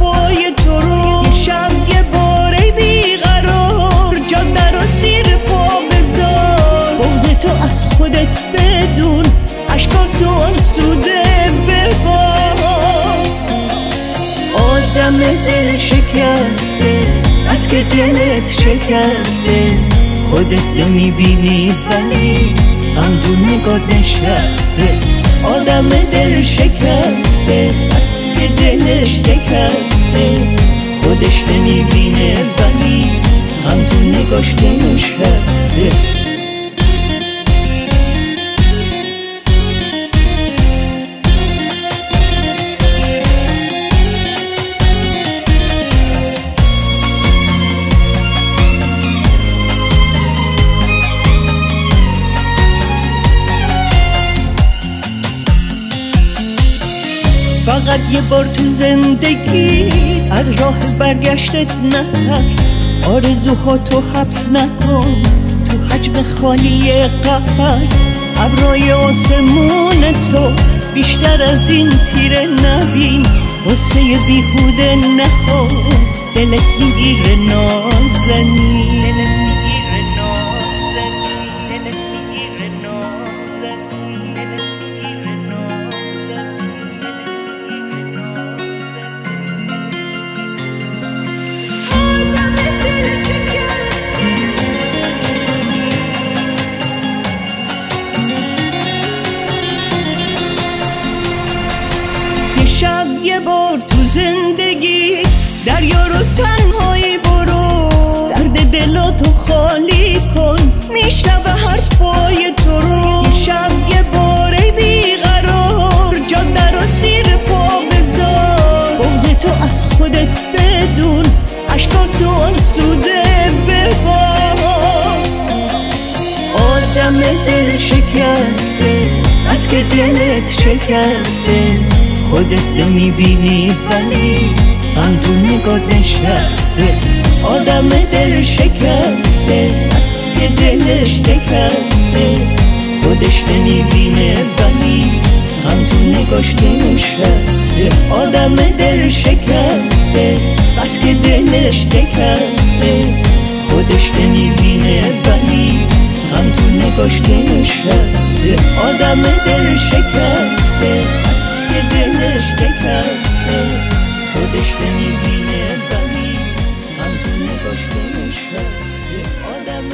حرفای تو رو. یه شب یه باره بیقرار. جان رو زیر پا بذار. بغز تو از خودت بدون. عشقاتو آسوده ببار. آدم دل شکسته. از که دلت شکسته. خودت نمی‌بینی ولی هم تو نگاه نشسته. آدم دل شکسته. از که دلش شکسته. نگاش نشسته فقط یه بار تو زندگی از راه برگشتت نترس آرزوها تو حبس نکن. تو حجم خالی قفص ابرای آسمون تو بیشتر از این تیره نبین واسه بیهوده نخور دلت می‌گیره نازنین. شب بار تو زندگی. دریا رو تنهایی برو. درد دلاتو خالی کن. میشنوه حرفای تو رو. یه شب یه بار بیقرار. جاده رو زیر پا بذار. بغز تو از خودت بدون. عشقاتو آسوده ببار. آدم دل شکسته. از که دلت شکسته. خودت نمی‌بینی ولی هم تو نگاه نشسته. آدم دل شکسته از که دلش شکسته. خودش نمی‌بینه ولی هم تو نگاش نشسته. آدم دل شکسته بس که دلش شکسته. خودش نمی‌بینه ولی هم تو نگاش نشسته. آدم دل شکسته. های دلش شکسته خودش نمی‌بینه ولی هم تو نگاش کنش هسته. آدم